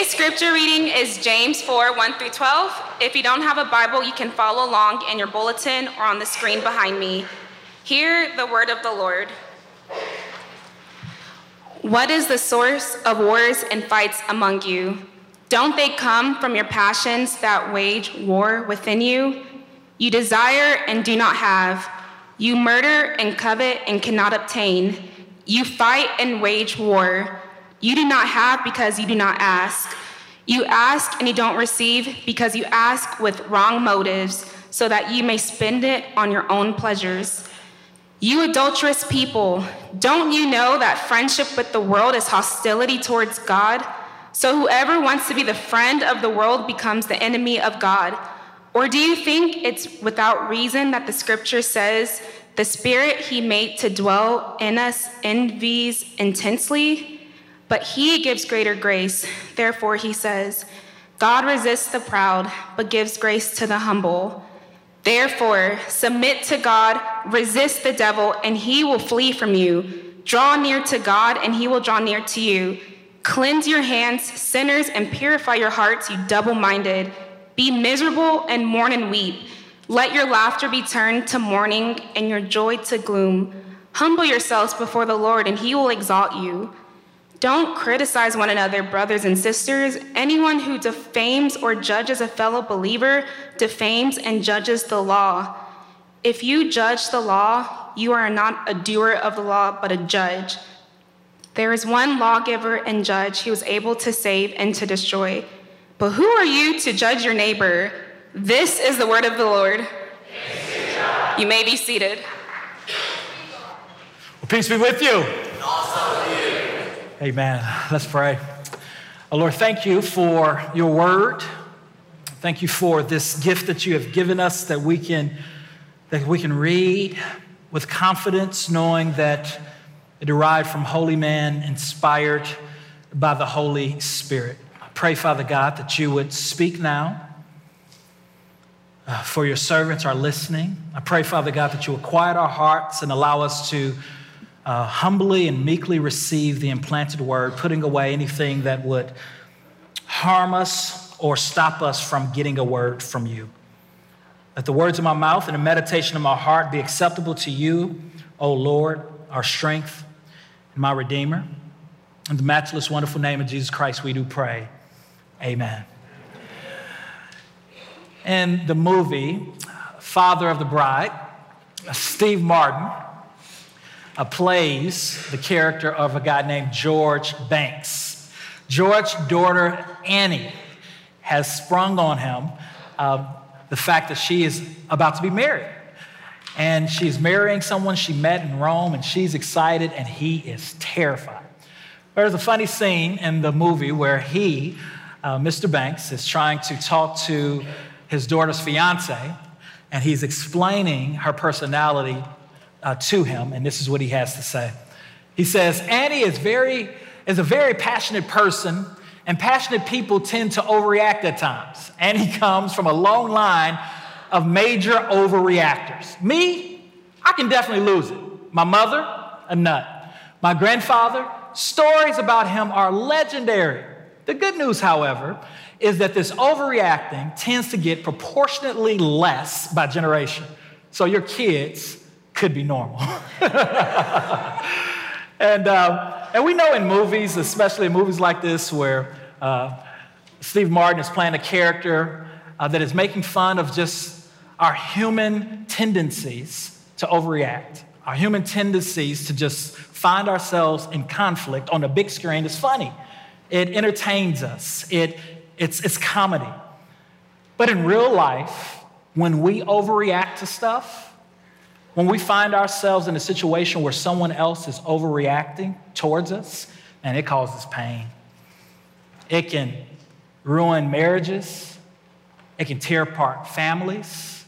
Today's scripture reading is James 4 1 through 12. If you don't have a Bible, you can follow along in your bulletin or on the screen behind me. Hear the word of the Lord. What is the source of wars and fights among you? Don't they come from your passions that wage war within you? You desire and do not have. You murder and covet and cannot obtain. You fight and wage war. You do not have because you do not ask. You ask and you don't receive because you ask with wrong motives, so that you may spend it on your own pleasures. You adulterous people, don't you know that friendship with the world is hostility towards God? So whoever wants to be the friend of the world becomes the enemy of God. Or do you think it's without reason that the scripture says, the spirit he made to dwell in us envies intensely? But he gives greater grace. Therefore, he says, God resists the proud, but gives grace to the humble. Therefore, submit to God, resist the devil, and he will flee from you. Draw near to God, and he will draw near to you. Cleanse your hands, sinners, and purify your hearts, you double minded. Be miserable and mourn and weep. Let your laughter be turned to mourning and your joy to gloom. Humble yourselves before the Lord, and he will exalt you. Don't criticize one another, brothers and sisters. Anyone who defames or judges a fellow believer defames and judges the law. If you judge the law, you are not a doer of the law, but a judge. There is one lawgiver and judge who is able to save and to destroy. But who are you to judge your neighbor? This is the word of the Lord. You may be seated. Well, peace be with you. Amen. Let's pray. Oh, Lord, thank you for your word. Thank you for this gift that you have given us that we can, that we can read with confidence, knowing that it derived from holy man, inspired by the Holy Spirit. I pray, Father God, that you would speak now. Uh, for your servants are listening. I pray, Father God, that you will quiet our hearts and allow us to uh, humbly and meekly receive the implanted word, putting away anything that would harm us or stop us from getting a word from you. Let the words of my mouth and the meditation of my heart be acceptable to you, O Lord, our strength and my Redeemer. In the matchless, wonderful name of Jesus Christ, we do pray. Amen. In the movie Father of the Bride, Steve Martin uh, plays the character of a guy named George Banks. George's daughter, Annie, has sprung on him uh, the fact that she is about to be married. And she's marrying someone she met in Rome, and she's excited, and he is terrified. There's a funny scene in the movie where he, uh, Mr. Banks, is trying to talk to his daughter's fiance, and he's explaining her personality uh, to him, and this is what he has to say. He says, Annie is, very, is a very passionate person, and passionate people tend to overreact at times. Annie comes from a long line of major overreactors. Me, I can definitely lose it. My mother, a nut. My grandfather, stories about him are legendary. The good news, however, is that this overreacting tends to get proportionately less by generation. So your kids could be normal. and, uh, and we know in movies, especially in movies like this, where uh, Steve Martin is playing a character uh, that is making fun of just our human tendencies to overreact, our human tendencies to just find ourselves in conflict on the big screen is funny. It entertains us, it, it's, it's comedy. But in real life, when we overreact to stuff, when we find ourselves in a situation where someone else is overreacting towards us, and it causes pain. It can ruin marriages, it can tear apart families,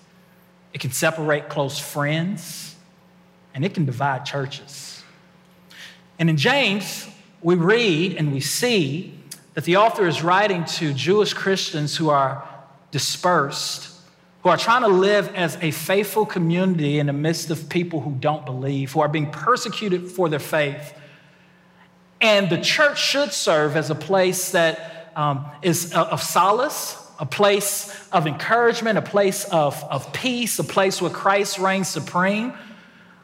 it can separate close friends, and it can divide churches. And in James, we read and we see that the author is writing to Jewish Christians who are dispersed who are trying to live as a faithful community in the midst of people who don't believe, who are being persecuted for their faith. And the church should serve as a place that um, is of solace, a place of encouragement, a place of, of peace, a place where Christ reigns supreme.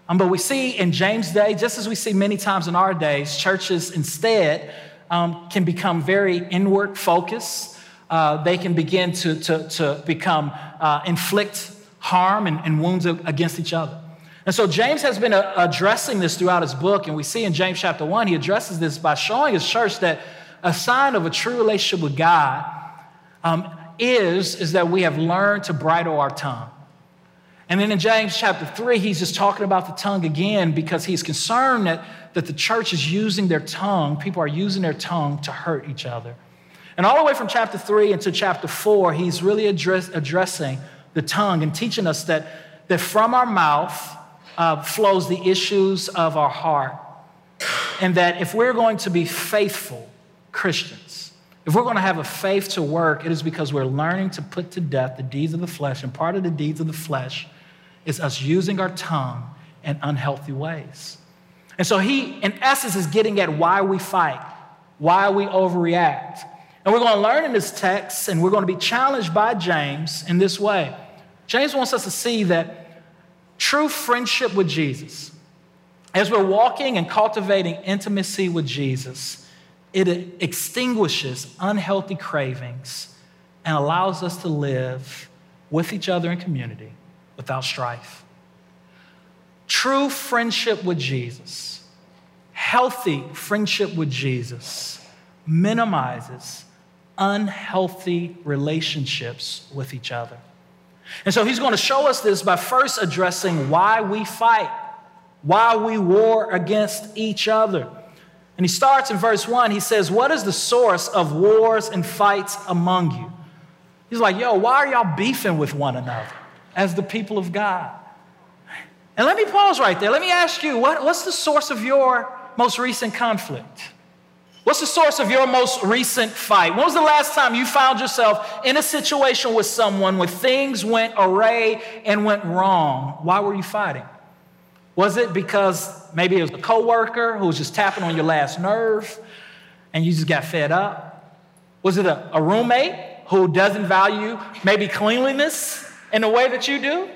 Um, but we see in James' day, just as we see many times in our days, churches instead um, can become very inward focused. Uh, they can begin to, to, to become, uh, inflict harm and, and, wounds against each other. And so James has been uh, addressing this throughout his book, and we see in James chapter 1, he addresses this by showing his church that a sign of a true relationship with God um, is, is that we have learned to bridle our tongue. And then in James chapter 3, he's just talking about the tongue again because he's concerned that, that the church is using their tongue, people are using their tongue to hurt each other. And all the way from chapter 3 into chapter 4, he's really address, addressing the tongue and teaching us that, that from our mouth uh, flows the issues of our heart. And that if we're going to be faithful Christians, if we're going to have a faith to work, it is because we're learning to put to death the deeds of the flesh. And part of the deeds of the flesh is us using our tongue in unhealthy ways. And so he, in essence, is getting at why we fight, why we overreact. And we're going to learn in this text, and we're going to be challenged by James in this way. James wants us to see that true friendship with Jesus, as we're walking and cultivating intimacy with Jesus, it extinguishes unhealthy cravings and allows us to live with each other in community without strife. True friendship with Jesus, healthy friendship with Jesus, minimizes unhealthy relationships with each other. And so he's going to show us this by first addressing why we fight, why we war against each other. And he starts in verse 1. He says, What is the source of wars and fights among you? He's like, Yo, why are y'all beefing with one another as the people of God? And let me pause right there. Let me ask you, what, what's the source of your most recent conflict? What's the source of your most recent fight? When was the last time you found yourself in a situation with someone where things went array and went wrong? Why were you fighting? Was it because maybe it was a coworker who was just tapping on your last nerve and you just got fed up? Was it a, a roommate who doesn't value maybe cleanliness in the way that you do?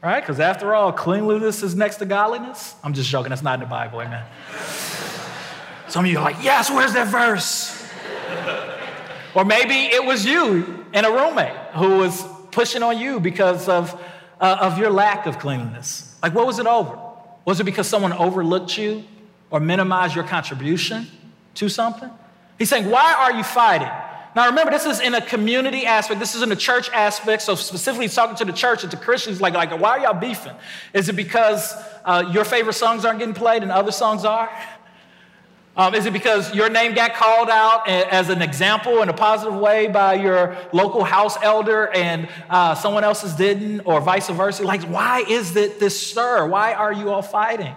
Right? Because after all, cleanliness is next to godliness. I'm just joking, that's not in the Bible, amen. Some of you are like, yes, where's that verse? or maybe it was you and a roommate who was pushing on you because of, uh, of your lack of cleanliness. Like, what was it over? Was it because someone overlooked you or minimized your contribution to something? He's saying, Why are you fighting? Now, remember, this is in a community aspect. This is in a church aspect. So, specifically, talking to the church and to Christians, like, like why are y'all beefing? Is it because uh, your favorite songs aren't getting played and other songs are? Um, is it because your name got called out as an example in a positive way by your local house elder and uh, someone else's didn't, or vice versa? Like, why is it this stir? Why are you all fighting?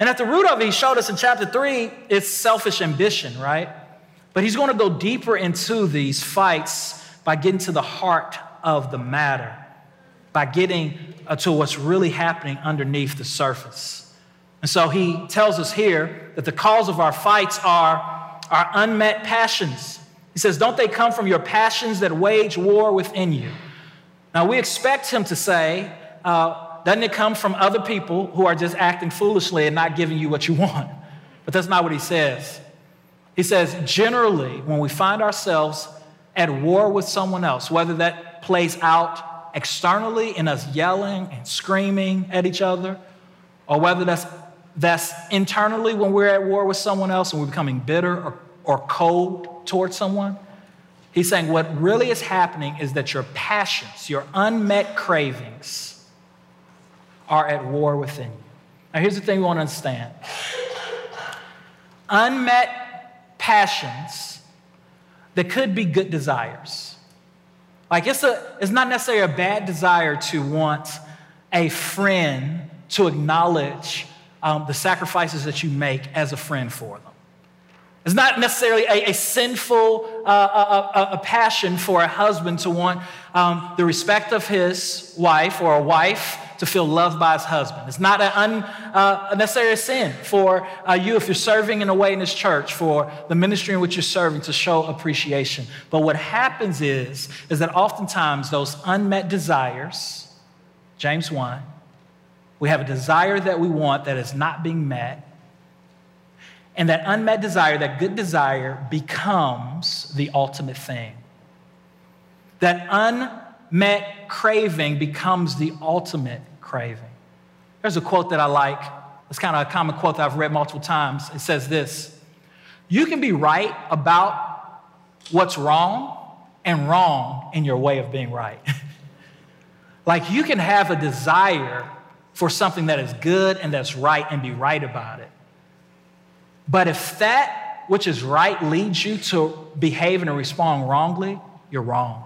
And at the root of it, he showed us in chapter three, it's selfish ambition, right? But he's going to go deeper into these fights by getting to the heart of the matter, by getting uh, to what's really happening underneath the surface. And so he tells us here that the cause of our fights are our unmet passions. He says, Don't they come from your passions that wage war within you? Now, we expect him to say, uh, Doesn't it come from other people who are just acting foolishly and not giving you what you want? But that's not what he says. He says, Generally, when we find ourselves at war with someone else, whether that plays out externally in us yelling and screaming at each other, or whether that's that's internally when we're at war with someone else and we're becoming bitter or, or cold towards someone. He's saying what really is happening is that your passions, your unmet cravings, are at war within you. Now, here's the thing we want to understand unmet passions that could be good desires. Like, it's, a, it's not necessarily a bad desire to want a friend to acknowledge um, the sacrifices that you make as a friend for them. It's not necessarily a, a sinful uh, a, a, a, passion for a husband to want um, the respect of his wife or a wife to feel loved by his husband. It's not an un, uh, necessary sin for uh, you, if you're serving in a way in this church, for the ministry in which you're serving to show appreciation. But what happens is, is that oftentimes those unmet desires, James 1, we have a desire that we want that is not being met. And that unmet desire, that good desire, becomes the ultimate thing. That unmet craving becomes the ultimate craving. There's a quote that I like. It's kind of a common quote that I've read multiple times. It says this You can be right about what's wrong and wrong in your way of being right. like you can have a desire for something that is good and that's right and be right about it. But if that which is right leads you to behave and respond wrongly, you're wrong.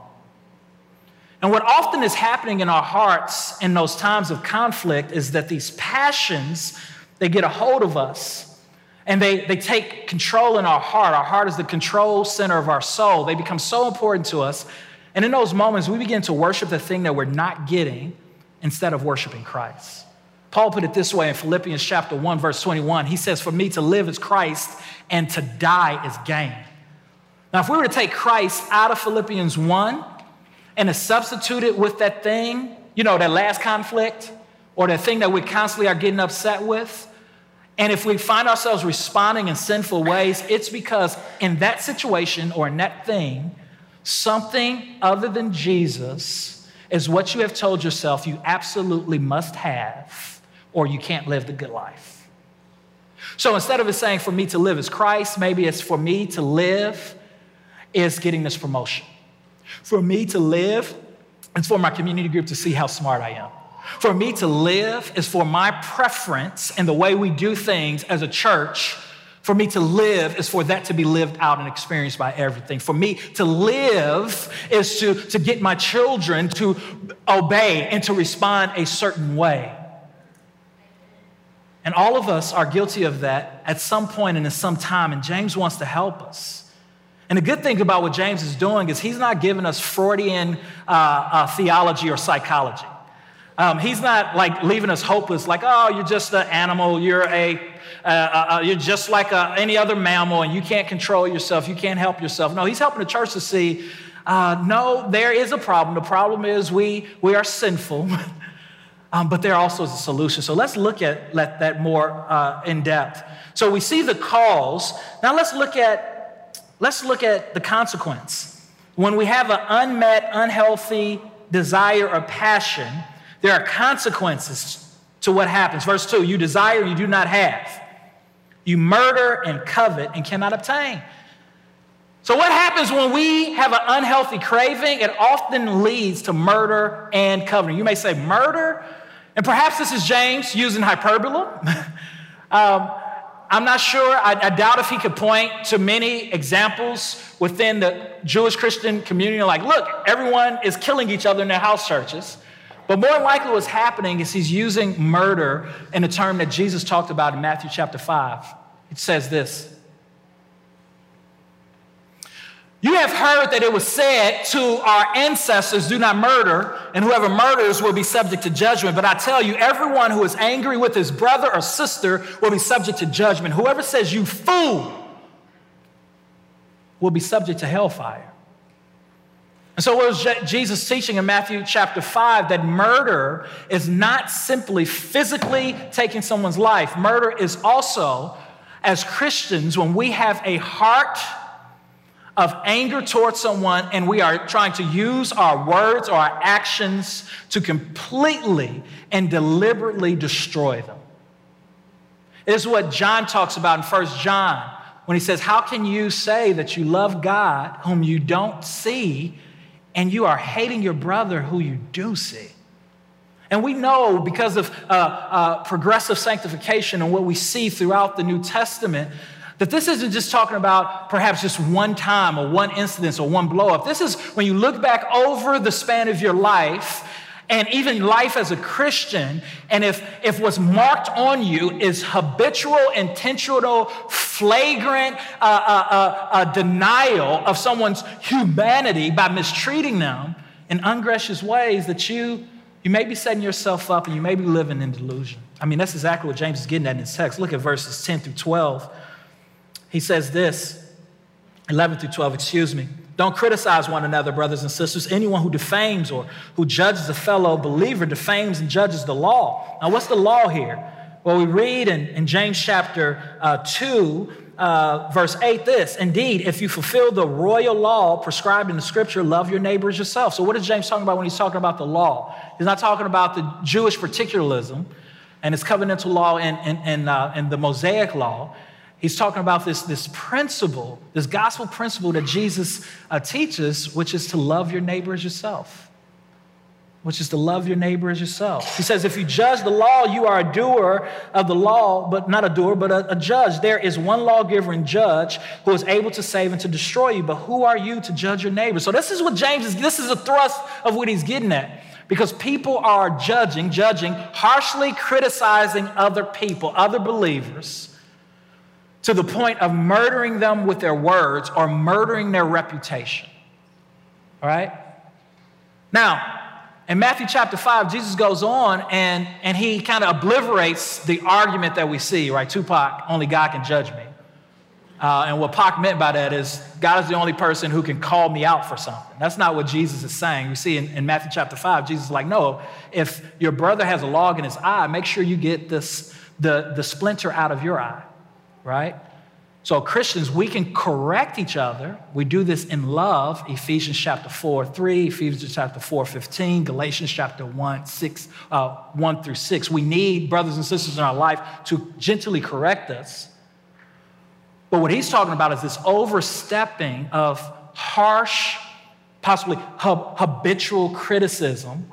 And what often is happening in our hearts in those times of conflict is that these passions, they get a hold of us and they, they take control in our heart. Our heart is the control center of our soul. They become so important to us. And in those moments, we begin to worship the thing that we're not getting instead of worshiping Christ. Paul put it this way in Philippians chapter 1, verse 21. He says, For me to live is Christ and to die is gain. Now, if we were to take Christ out of Philippians 1 and to substitute it with that thing, you know, that last conflict or that thing that we constantly are getting upset with. And if we find ourselves responding in sinful ways, it's because in that situation or in that thing, something other than Jesus is what you have told yourself you absolutely must have, or you can't live the good life. So instead of it saying, for me to live is Christ, maybe it's for me to live is getting this promotion. For me to live is for my community group to see how smart I am. For me to live is for my preference and the way we do things as a church. For me to live is for that to be lived out and experienced by everything. For me to live is to, to get my children to obey and to respond a certain way. And all of us are guilty of that at some point and at some time, and James wants to help us. And the good thing about what James is doing is he's not giving us Freudian uh, uh, theology or psychology. Um, he's not like leaving us hopeless, like, oh, you're just an animal, you're a, uh, uh, uh you're just like a, any other mammal, and you can't control yourself, you can't help yourself. No, he's helping the church to see, uh, no, there is a problem. The problem is we we are sinful, um, but there also is a solution. So let's look at let that more in depth. So we see the cause. Now let's look at Let's look at the consequence. When we have an unmet, unhealthy desire or passion, there are consequences to what happens. Verse 2 You desire, you do not have. You murder and covet and cannot obtain. So, what happens when we have an unhealthy craving? It often leads to murder and coveting. You may say, murder? And perhaps this is James using hyperbole. um, I'm not sure. I, I, doubt if he could point to many examples within the Jewish Christian community, like, look, everyone is killing each other in their house churches. But more likely, what's happening is he's using murder in a term that Jesus talked about in Matthew chapter 5. It says this You have heard that it was said to our ancestors, Do not murder, and whoever murders will be subject to judgment. But I tell you, everyone who is angry with his brother or sister will be subject to judgment. Whoever says, You fool, will be subject to hellfire. And so, what was Jesus teaching in Matthew chapter 5? That murder is not simply physically taking someone's life, murder is also, as Christians, when we have a heart of anger towards someone and we are trying to use our words or our actions to completely and deliberately destroy them. It is what John talks about in 1 John when he says, How can you say that you love God whom you don't see and you are hating your brother who you do see? And we know because of uh, uh, progressive sanctification and what we see throughout the New Testament that this isn't just talking about perhaps just one time or one incident or one blow up. This is when you look back over the span of your life and even life as a Christian, and if, if what's marked on you is habitual, intentional, flagrant uh, uh, uh, uh, denial of someone's humanity by mistreating them in ungracious ways, that you, you may be setting yourself up and you may be living in delusion. I mean, that's exactly what James is getting at in his text. Look at verses 10 through 12. He says this 11 through 12, excuse me. Don't criticize one another, brothers and sisters. Anyone who defames or who judges a fellow believer defames and judges the law. Now, what's the law here? Well, we read in, in James chapter uh, 2, uh, verse 8 this Indeed, if you fulfill the royal law prescribed in the scripture, love your neighbor as yourself. So, what is James talking about when he's talking about the law? He's not talking about the Jewish particularism and its covenantal law and, and, and, uh, and the Mosaic law. He's talking about this, this principle, this gospel principle that Jesus uh, teaches, which is to love your neighbor as yourself. Which is to love your neighbor as yourself. He says, if you judge the law, you are a doer of the law, but not a doer, but a, a judge. There is one lawgiver and judge who is able to save and to destroy you, but who are you to judge your neighbor? So, this is what James is, this is a thrust of what he's getting at because people are judging, judging, harshly criticizing other people, other believers to the point of murdering them with their words or murdering their reputation. All right? Now, in Matthew chapter 5, Jesus goes on and, and he kind of obliterates the argument that we see, right? Tupac, only God can judge me. Uh, and what Pac meant by that is God is the only person who can call me out for something. That's not what Jesus is saying. You see in, in Matthew chapter 5, Jesus is like, no, if your brother has a log in his eye, make sure you get this, the, the splinter out of your eye right? So, Christians, we can correct each other. We do this in love. Ephesians chapter 4, 3, Ephesians chapter 4, 15, Galatians chapter 1, 6, uh, 1 through 6. We need brothers and sisters in our life to gently correct us. But what he's talking about is this overstepping of harsh, possibly habitual criticism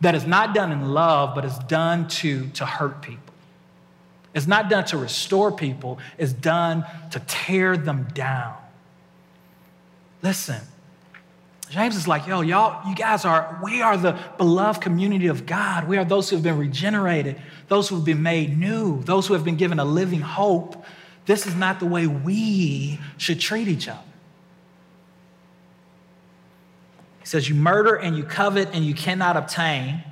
that is not done in love, but is done to, to hurt people. It's not done to restore people, it's done to tear them down. Listen, James is like, yo, y'all, you guys are, we are the beloved community of God. We are those who have been regenerated, those who have been made new, those who have been given a living hope. This is not the way we should treat each other. He says, You murder and you covet and you cannot obtain.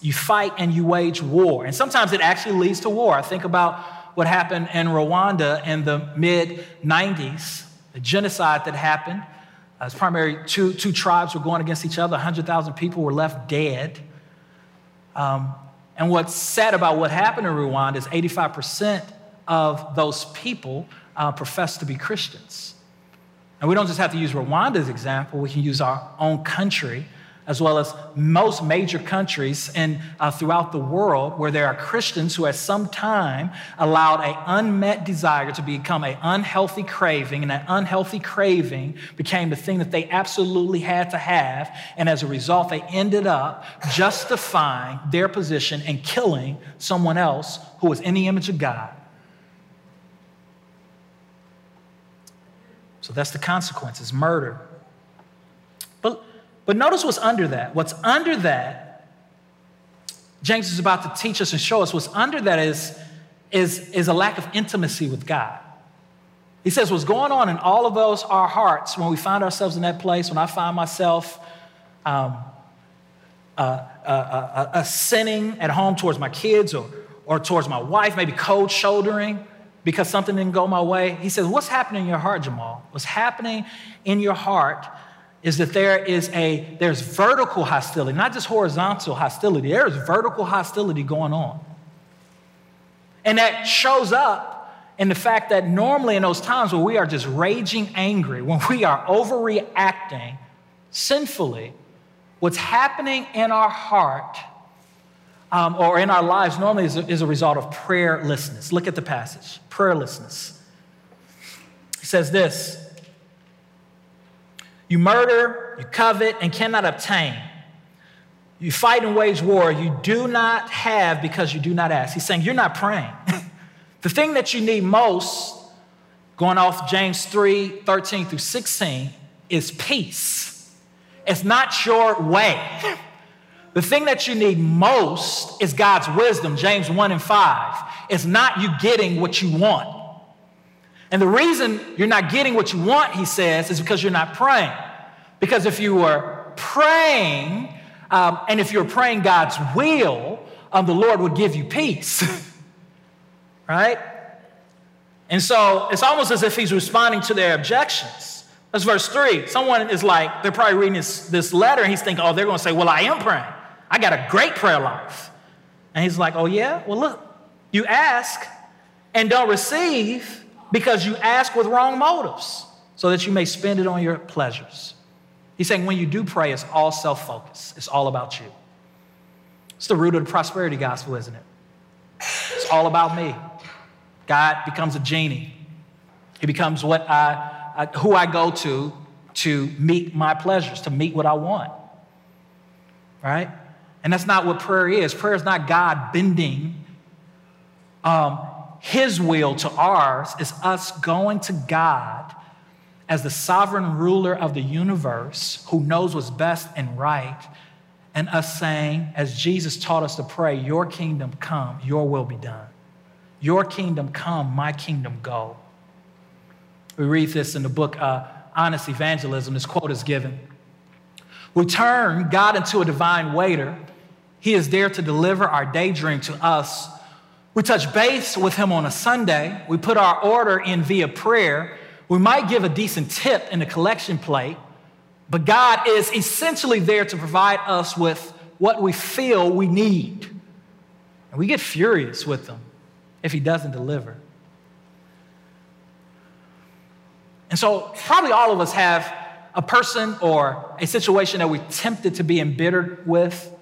You fight and you wage war. And sometimes it actually leads to war. I think about what happened in Rwanda in the mid 90s, the genocide that happened. As primarily two, two tribes were going against each other, 100,000 people were left dead. Um, and what's sad about what happened in Rwanda is 85% of those people uh, profess to be Christians. And we don't just have to use Rwanda as example, we can use our own country as well as most major countries and uh, throughout the world where there are Christians who at some time allowed an unmet desire to become an unhealthy craving, and that unhealthy craving became the thing that they absolutely had to have. And as a result, they ended up justifying their position and killing someone else who was in the image of God. So that's the consequences murder. But notice what's under that. What's under that, James is about to teach us and show us what's under that is, is, is a lack of intimacy with God. He says, What's going on in all of those our hearts when we find ourselves in that place, when I find myself um, uh, uh, uh, uh sinning at home towards my kids or, or towards my wife, maybe cold shouldering because something didn't go my way. He says, What's happening in your heart, Jamal? What's happening in your heart is that there is a there's vertical hostility, not just horizontal hostility. There is vertical hostility going on. And that shows up in the fact that normally in those times when we are just raging angry, when we are overreacting sinfully, what's happening in our heart um, or in our lives normally is a, is a result of prayerlessness. Look at the passage prayerlessness. He says this you murder, you covet, and cannot obtain. You fight and wage war. You do not have because you do not ask. He's saying you're not praying. the thing that you need most, going off James 3 13 through 16, is peace. It's not your way. the thing that you need most is God's wisdom, James 1 and 5. It's not you getting what you want. And the reason you're not getting what you want, he says, is because you're not praying. Because if you were praying, um, and if you're praying God's will, um, the Lord would give you peace. right? And so it's almost as if he's responding to their objections. That's verse three. Someone is like, they're probably reading this, this letter, and he's thinking, oh, they're going to say, well, I am praying. I got a great prayer life. And he's like, oh, yeah? Well, look, you ask and don't receive because you ask with wrong motives so that you may spend it on your pleasures. He's saying when you do pray, it's all self focused, it's all about you. It's the root of the prosperity gospel, isn't it? It's all about me. God becomes a genie. He becomes what I, I, who I go to to meet my pleasures, to meet what I want. Right? And that's not what prayer is. Prayer is not God bending um, his will to ours is us going to God as the sovereign ruler of the universe who knows what's best and right, and us saying, as Jesus taught us to pray, Your kingdom come, Your will be done. Your kingdom come, my kingdom go. We read this in the book uh, Honest Evangelism. This quote is given. We turn God into a divine waiter. He is there to deliver our daydream to us we touch base with him on a Sunday. We put our order in via prayer. We might give a decent tip in the collection plate, but God is essentially there to provide us with what we feel we need. And we get furious with him if he doesn't deliver. And so, probably all of us have a person or a situation that we're tempted to be embittered with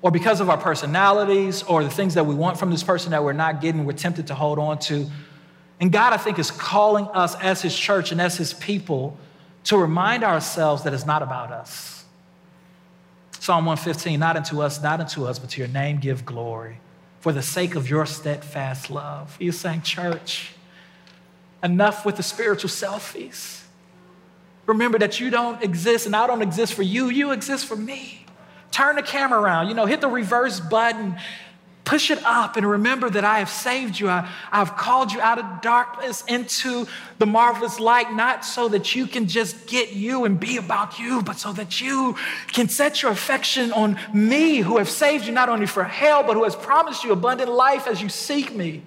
or because of our personalities or the things that we want from this person that we're not getting, we're tempted to hold on to. And God, I think, is calling us as His church and as His people to remind ourselves that it's not about us. Psalm 115, not unto us, not unto us, but to your name give glory for the sake of your steadfast love. He's saying, church, enough with the spiritual selfies. Remember that you don't exist and I don't exist for you, you exist for me. Turn the camera around, you know, hit the reverse button, push it up, and remember that I have saved you. I, I've called you out of darkness into the marvelous light, not so that you can just get you and be about you, but so that you can set your affection on me who have saved you not only for hell, but who has promised you abundant life as you seek me.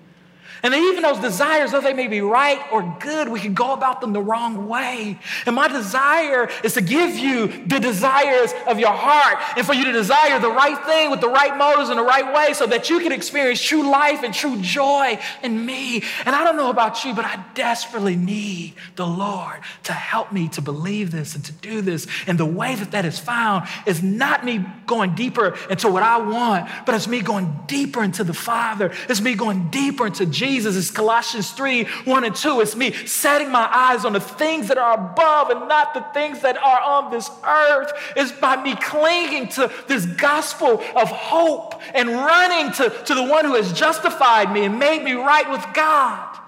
And even those desires, though they may be right or good, we can go about them the wrong way. And my desire is to give you the desires of your heart and for you to desire the right thing with the right motives in the right way so that you can experience true life and true joy in me. And I don't know about you, but I desperately need the Lord to help me to believe this and to do this. And the way that that is found is not me going deeper into what I want, but it's me going deeper into the Father. It's me going deeper into Jesus Jesus. It's Colossians 3 1 and 2. It's me setting my eyes on the things that are above and not the things that are on this earth. It's by me clinging to this gospel of hope and running to, to the one who has justified me and made me right with God.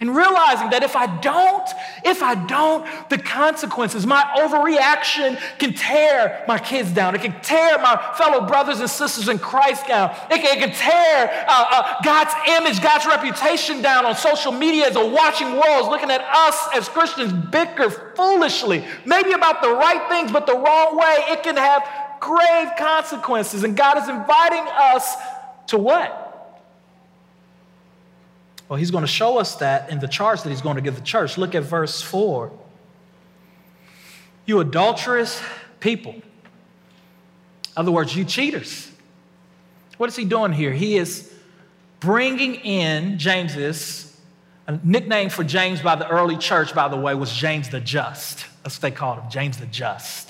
And realizing that if I don't, if I don't, the consequences, my overreaction can tear my kids down. It can tear my fellow brothers and sisters in Christ down. It can, it can tear uh, uh, God's image, God's reputation down on social media as a watching world is looking at us as Christians bicker foolishly, maybe about the right things, but the wrong way. It can have grave consequences. And God is inviting us to what? Well, he's going to show us that in the charge that he's going to give the church. Look at verse 4. You adulterous people. In other words, you cheaters. What is he doing here? He is bringing in James's, a nickname for James by the early church, by the way, was James the Just. That's what they called him, James the Just.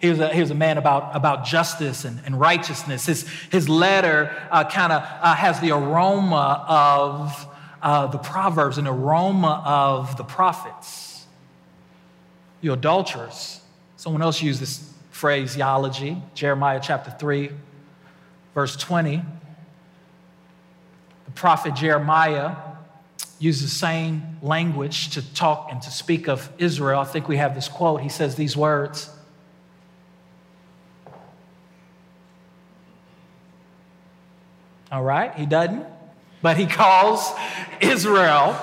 He was a, he was a man about, about justice and, and righteousness. His, his letter uh, kind of uh, has the aroma of uh, the Proverbs, an aroma of the prophets. You adulterers. Someone else used this phraseology, Jeremiah chapter 3, verse 20. The prophet Jeremiah uses the same language to talk and to speak of Israel. I think we have this quote. He says these words All right, he doesn't. But he calls Israel,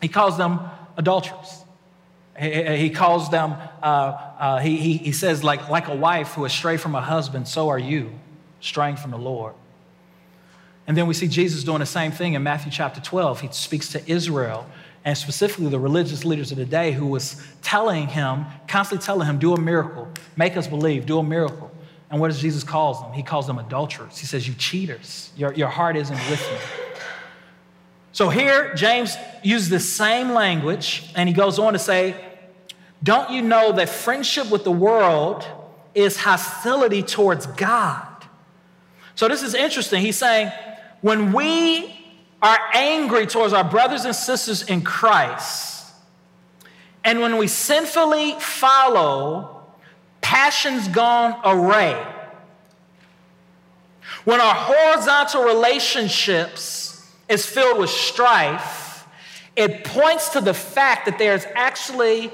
he calls them adulterers. He, calls them, uh, uh, he, he, he says, like, like a wife who is stray from a husband, so are you, straying from the Lord. And then we see Jesus doing the same thing in Matthew chapter 12. He speaks to Israel and specifically the religious leaders of the day who was telling him, constantly telling him, do a miracle, make us believe, do a miracle. And what does Jesus call them? He calls them adulterers. He says, You cheaters, your, your heart isn't with me. So here, James uses the same language, and he goes on to say, Don't you know that friendship with the world is hostility towards God? So this is interesting. He's saying, when we are angry towards our brothers and sisters in Christ, and when we sinfully follow passions gone array, when our horizontal relationships is filled with strife, it points to the fact that there's actually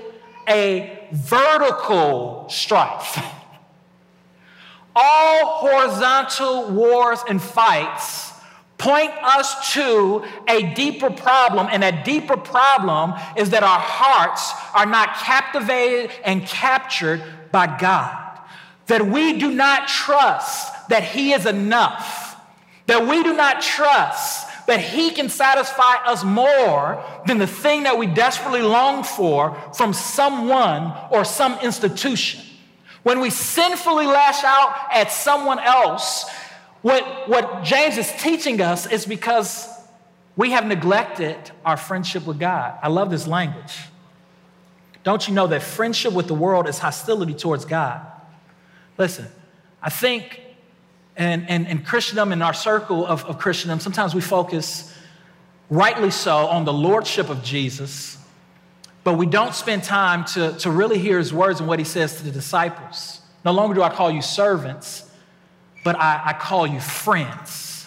a vertical strife. All horizontal wars and fights point us to a deeper problem. And that deeper problem is that our hearts are not captivated and captured by God. That we do not trust that He is enough. That we do not trust that He can satisfy us more than the thing that we desperately long for from someone or some institution. When we sinfully lash out at someone else, what, what James is teaching us is because we have neglected our friendship with God. I love this language. Don't you know that friendship with the world is hostility towards God? Listen, I think in, in, in Christendom, in our circle of, of Christendom, sometimes we focus, rightly so, on the lordship of Jesus, but we don't spend time to, to really hear his words and what he says to the disciples. No longer do I call you servants, but I, I call you friends.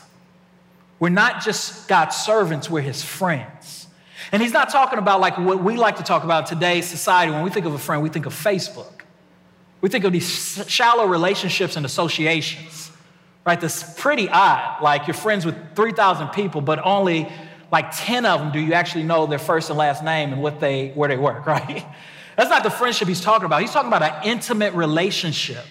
We're not just God's servants, we're his friends. And he's not talking about like what we like to talk about today's society. When we think of a friend, we think of Facebook. We think of these shallow relationships and associations, right? That's pretty odd. Like you're friends with 3,000 people, but only like 10 of them do you actually know their first and last name and what they, where they work, right? That's not the friendship he's talking about. He's talking about an intimate relationship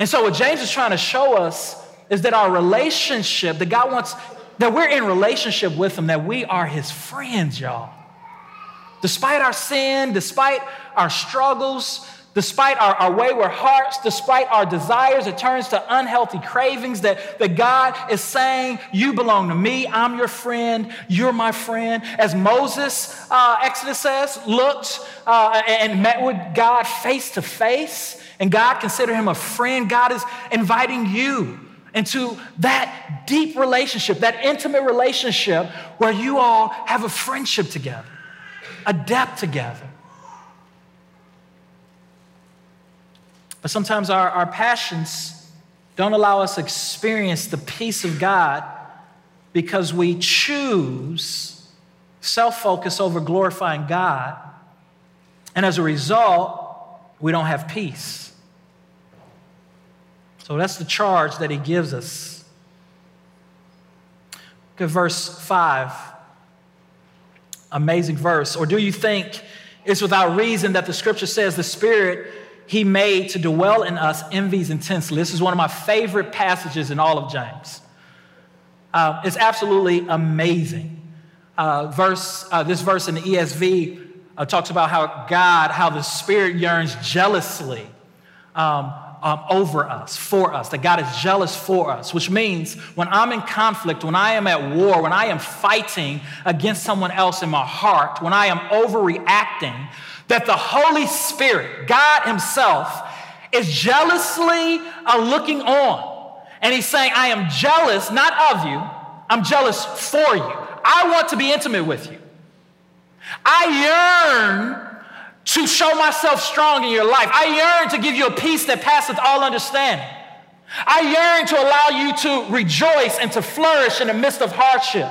and so, what James is trying to show us is that our relationship, that God wants, that we're in relationship with Him, that we are His friends, y'all. Despite our sin, despite our struggles, despite our, our, wayward hearts, despite our desires, it turns to unhealthy cravings that, that God is saying, You belong to me, I'm your friend, you're my friend. As Moses, uh, Exodus says, looked uh, and met with God face to face, and God considered him a friend, God is inviting you into that deep relationship, that intimate relationship where you all have a friendship together, a depth together. But sometimes our, our passions don't allow us to experience the peace of God because we choose self focus over glorifying God. And as a result, we don't have peace. So that's the charge that he gives us. Look at verse 5. Amazing verse. Or do you think it's without reason that the scripture says the Spirit he made to dwell in us envies intensely? This is one of my favorite passages in all of James. Uh, it's absolutely amazing. Uh, verse, uh, this verse in the ESV uh, talks about how God, how the Spirit yearns jealously um, um, over us, for us, that God is jealous for us, which means when I'm in conflict, when I am at war, when I am fighting against someone else in my heart, when I am overreacting, that the Holy Spirit, God Himself, is jealously uh, looking on. And He's saying, I am jealous, not of you, I'm jealous for you. I want to be intimate with you. I yearn to show myself strong in your life. I yearn to give you a peace that passeth all understanding. I yearn to allow you to rejoice and to flourish in the midst of hardship.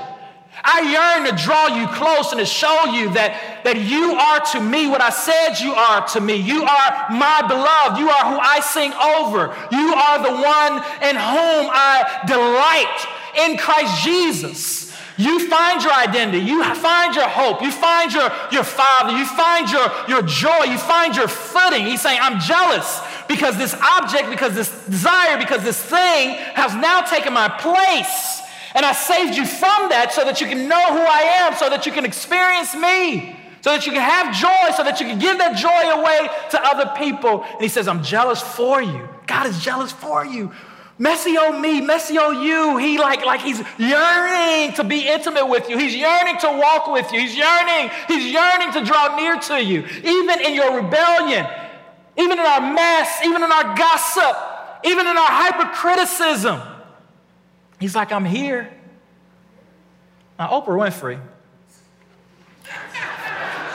I yearn to draw you close and to show you that, that you are to me what I said you are to me. You are my beloved. You are who I sing over. You are the one in whom I delight. in Christ Jesus, you find your identity, you find your hope, you find your, your father, you find your, your joy, you find your footing. He's saying, I'm jealous because this object, because this desire, because this thing has now taken my place. And I saved you from that so that you can know who I am, so that you can experience me, so that you can have joy, so that you can give that joy away to other people. And he says, I'm jealous for you. God is jealous for you. Messio me, messy Messio you. He like, like he's yearning to be intimate with you. He's yearning to walk with you. He's yearning, he's yearning to draw near to you. Even in your rebellion, even in our mess, even in our gossip, even in our hypercriticism. He's like, I'm here. Now, Oprah Winfrey.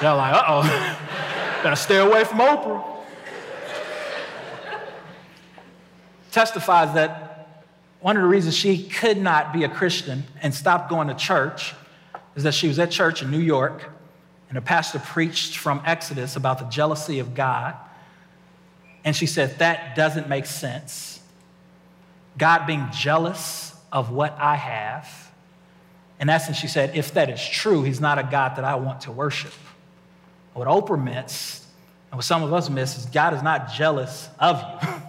Y'all like, uh-oh. Better stay away from Oprah. Testifies that one of the reasons she could not be a Christian and stopped going to church is that she was at church in New York and a pastor preached from Exodus about the jealousy of God. And she said, That doesn't make sense. God being jealous of what I have. In essence, she said, If that is true, He's not a God that I want to worship. What Oprah meant, and what some of us miss, is God is not jealous of you.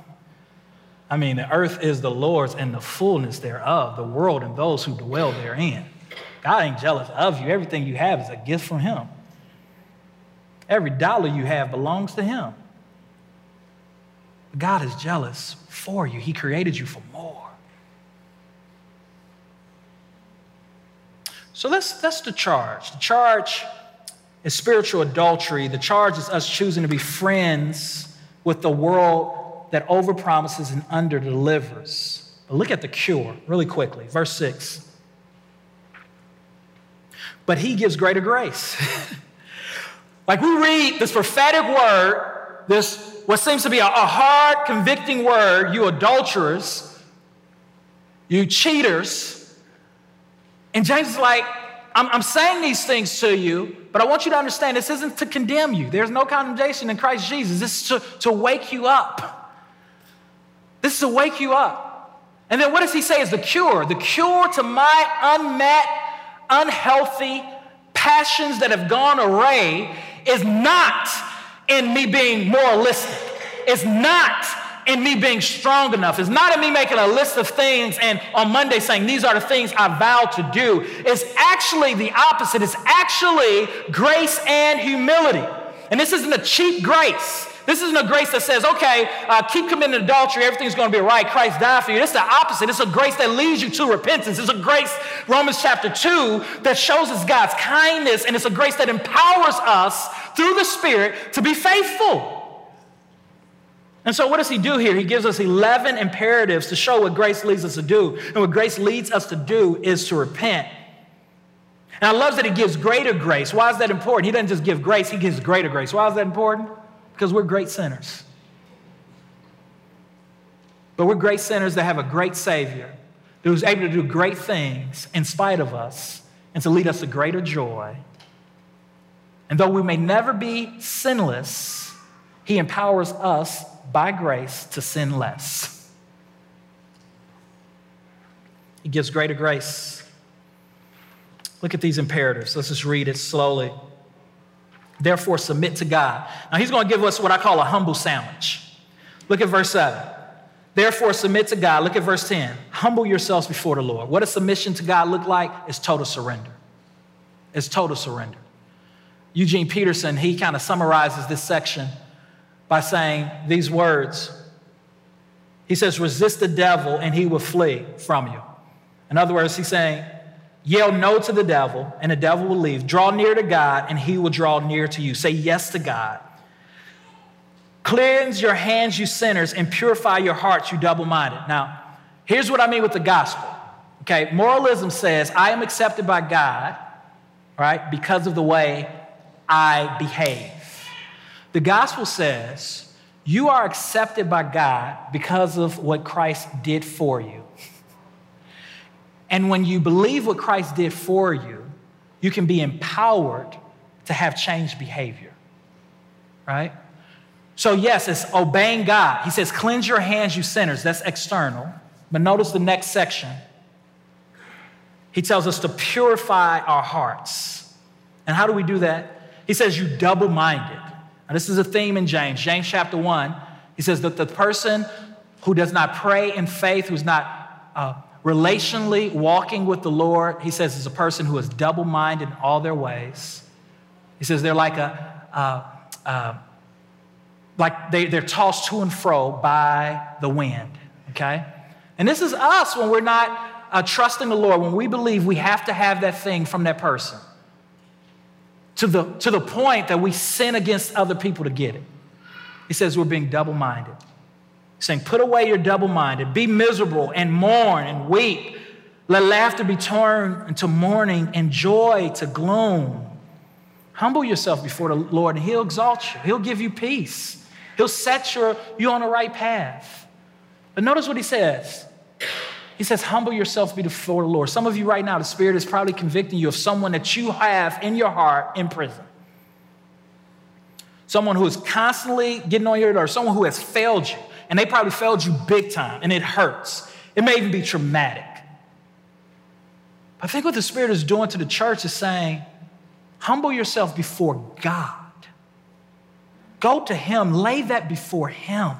I mean, the earth is the Lord's and the fullness thereof, the world and those who dwell therein. God ain't jealous of you. Everything you have is a gift from Him. Every dollar you have belongs to Him. God is jealous for you, He created you for more. So that's, that's the charge. The charge is spiritual adultery. The charge is us choosing to be friends with the world that overpromises and underdelivers. But look at the cure really quickly. Verse 6. But he gives greater grace. like we read this prophetic word, this what seems to be a, a hard, convicting word, you adulterers, you cheaters. And James is like, I'm, I'm, saying these things to you, but I want you to understand this isn't to condemn you. There's no condemnation in Christ Jesus. This is to, to wake you up. This is to wake you up. And then what does he say is the cure? The cure to my unmet, unhealthy passions that have gone awry is not in me being moralistic. It's not in me being strong enough. It's not in me making a list of things and on Monday saying, These are the things I vow to do. It's actually the opposite. It's actually grace and humility. And this isn't a cheap grace. This isn't a grace that says, okay, uh, keep committing adultery, everything's going to be right. Christ died for you. It's the opposite. It's a grace that leads you to repentance. It's a grace, Romans chapter 2, that shows us God's kindness, and it's a grace that empowers us through the Spirit to be faithful. And so, what does he do here? He gives us 11 imperatives to show what grace leads us to do. And what grace leads us to do is to repent. And I love that he gives greater grace. Why is that important? He doesn't just give grace, he gives greater grace. Why is that important? Because we're great sinners. But we're great sinners that have a great Savior who's able to do great things in spite of us and to lead us to greater joy. And though we may never be sinless, He empowers us by grace to sin less. He gives greater grace. Look at these imperatives. Let's just read it slowly. Therefore, submit to God. Now, he's going to give us what I call a humble sandwich. Look at verse 7. Therefore, submit to God. Look at verse 10. Humble yourselves before the Lord. What does submission to God look like? It's total surrender. It's total surrender. Eugene Peterson, he kind of summarizes this section by saying these words. He says, Resist the devil and he will flee from you. In other words, he's saying, Yell no to the devil, and the devil will leave. Draw near to God, and he will draw near to you. Say yes to God. Cleanse your hands, you sinners, and purify your hearts, you double minded. Now, here's what I mean with the gospel. Okay, moralism says, I am accepted by God, right, because of the way I behave. The gospel says, you are accepted by God because of what Christ did for you. And when you believe what Christ did for you, you can be empowered to have changed behavior, right? So, yes, it's obeying God. He says, Cleanse your hands, you sinners. That's external. But notice the next section He tells us to purify our hearts. And how do we do that? He says, You double minded. Now, this is a theme in James. James chapter 1, he says that the person who does not pray in faith, who's not uh, relationally walking with the Lord, he says, is a person who is double minded in all their ways. He says they're like a, like they, they're tossed to and fro by the wind, okay? And this is us when we're not uh, trusting the Lord, when we believe we have to have that thing from that person to the, to the point that we sin against other people to get it. He says we're being double minded. Saying, put away your double minded, be miserable and mourn and weep. Let laughter be turned into mourning and joy to gloom. Humble yourself before the Lord and He'll exalt you. He'll give you peace. He'll set your, you on the right path. But notice what He says. He says, humble yourself before the Lord. Some of you right now, the Spirit is probably convicting you of someone that you have in your heart in prison. Someone who is constantly getting on your nerves, someone who has failed you, and they probably failed you big time, and it hurts. It may even be traumatic. But I think what the Spirit is doing to the church is saying, humble yourself before God. Go to Him, lay that before Him.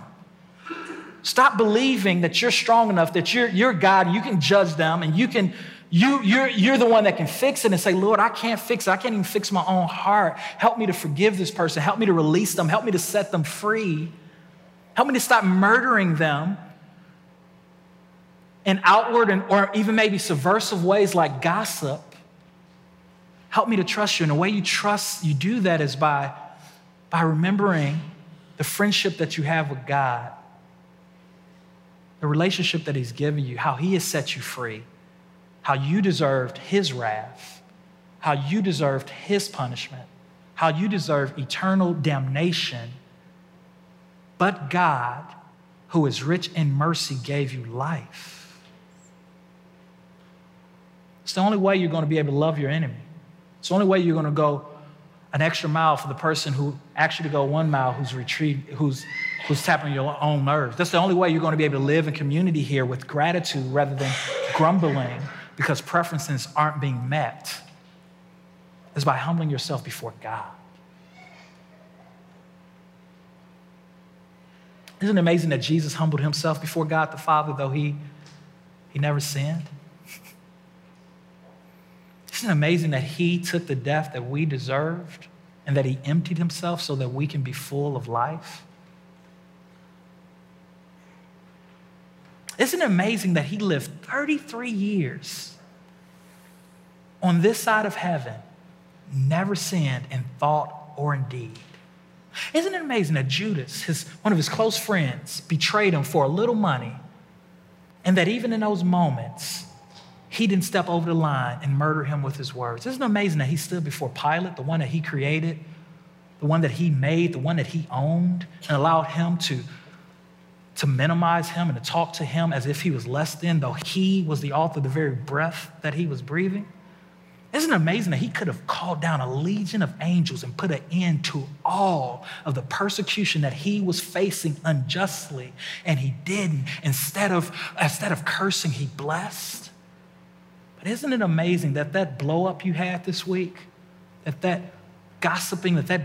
Stop believing that you're strong enough, that you're, you're God, you can judge them, and you can, you, you're, you're the one that can fix it and say, Lord, I can't fix it. I can't even fix my own heart. Help me to forgive this person. Help me to release them. Help me to set them free. Help me to stop murdering them in outward and, or even maybe subversive ways like gossip. Help me to trust you. And the way you trust, you do that is by, by remembering the friendship that you have with God the relationship that He's given you, how He has set you free, how you deserved His wrath, how you deserved His punishment, how you deserve eternal damnation. But God, who is rich in mercy, gave you life. It's the only way you're going to be able to love your enemy. It's the only way you're going to go an extra mile for the person who actually to go one mile who's who's who's tapping your own nerves. That's the only way you're going to be able to live in community here with gratitude rather than grumbling because preferences aren't being met, is by humbling yourself before God. Isn't it amazing that Jesus humbled himself before God the Father, though he, he never sinned? Isn't it amazing that he took the death that we deserved and that he emptied himself so that we can be full of life? Isn't it amazing that he lived 33 years on this side of heaven, never sinned in thought or in deed? Isn't it amazing that Judas, his, one of his close friends, betrayed him for a little money, and that even in those moments, he didn't step over the line and murder him with his words? Isn't it amazing that he stood before Pilate, the one that he created, the one that he made, the one that he owned, and allowed him to to minimize him and to talk to him as if he was less than, though he was the author of the very breath that he was breathing? Isn't it amazing that he could have called down a legion of angels and put an end to all of the persecution that he was facing unjustly, and he didn't. Instead of, instead of cursing, he blessed. But isn't it amazing that that blow up you had this week, that that gossiping, that that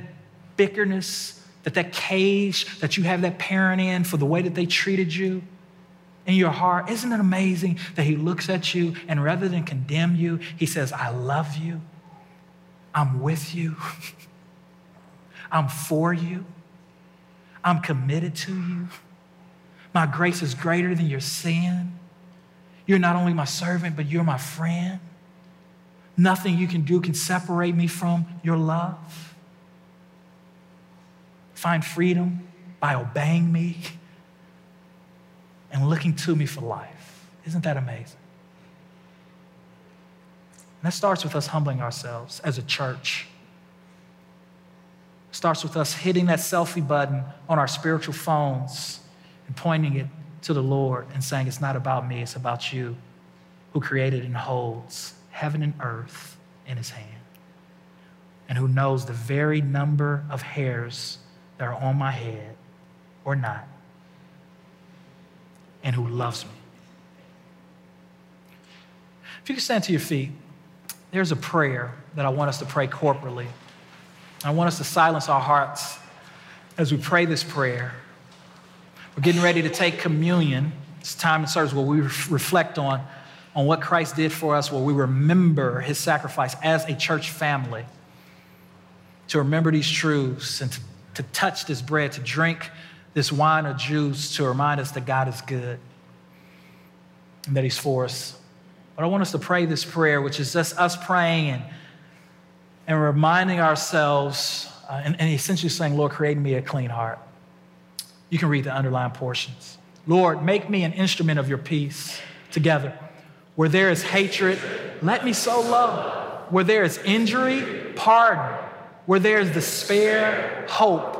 bickerness, that that cage that you have that parent in for the way that they treated you in your heart, isn't it amazing that he looks at you and rather than condemn you, he says, I love you. I'm with you. I'm for you. I'm committed to you. My grace is greater than your sin. You're not only my servant, but you're my friend. Nothing you can do can separate me from your love find freedom by obeying me and looking to me for life. Isn't that amazing? And that starts with us humbling ourselves as a church. It starts with us hitting that selfie button on our spiritual phones and pointing it to the Lord and saying, It's not about me, it's about you who created and holds heaven and earth in his hand and who knows the very number of hairs that are on my head or not, and who loves me. If you can stand to your feet, there's a prayer that I want us to pray corporately. I want us to silence our hearts as we pray this prayer. We're getting ready to take communion. It's time in service where we reflect on, on what Christ did for us, where we remember his sacrifice as a church family. To remember these truths and to, to touch this bread, to drink this wine or juice to remind us that God is good and that he's for us. But I want us to pray this prayer, which is just us praying and, and reminding ourselves uh, and, and essentially saying, Lord, create me a clean heart. You can read the underlying portions. Lord, make me an instrument of your peace together. Where there is hatred, let me sow love. Where there is injury, pardon. Where there is despair, hope.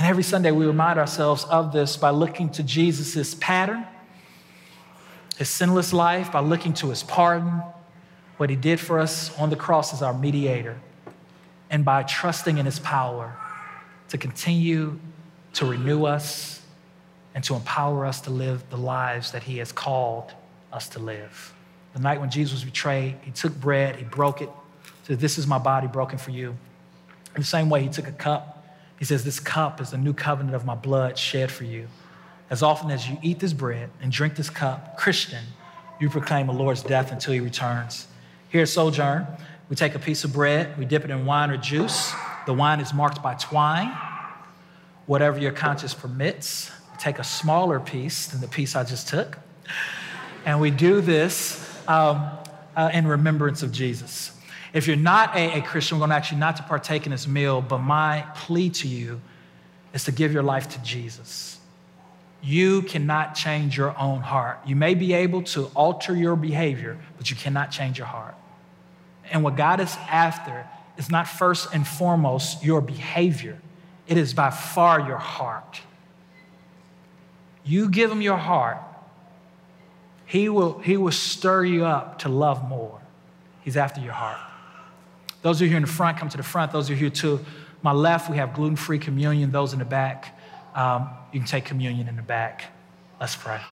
And every Sunday we remind ourselves of this by looking to Jesus' pattern his sinless life, by looking to his pardon, what he did for us on the cross as our mediator, and by trusting in his power to continue to renew us and to empower us to live the lives that he has called us to live. The night when Jesus was betrayed, he took bread, he broke it, said, This is my body broken for you. In the same way, he took a cup. He says, This cup is the new covenant of my blood shed for you. As often as you eat this bread and drink this cup, Christian, you proclaim the Lord's death until he returns. Here at Sojourn, we take a piece of bread, we dip it in wine or juice. The wine is marked by twine. Whatever your conscience permits, take a smaller piece than the piece I just took. And we do this um, uh, in remembrance of Jesus. If you're not a, a Christian, we're going to ask you not to partake in this meal, but my plea to you is to give your life to Jesus. You cannot change your own heart. You may be able to alter your behavior, but you cannot change your heart. And what God is after is not first and foremost your behavior, it is by far your heart. You give him your heart, he will, he will stir you up to love more. He's after your heart. Those of you here in the front, come to the front. Those of you here to my left, we have gluten free communion. Those in the back, um, you can take communion in the back. Let's pray.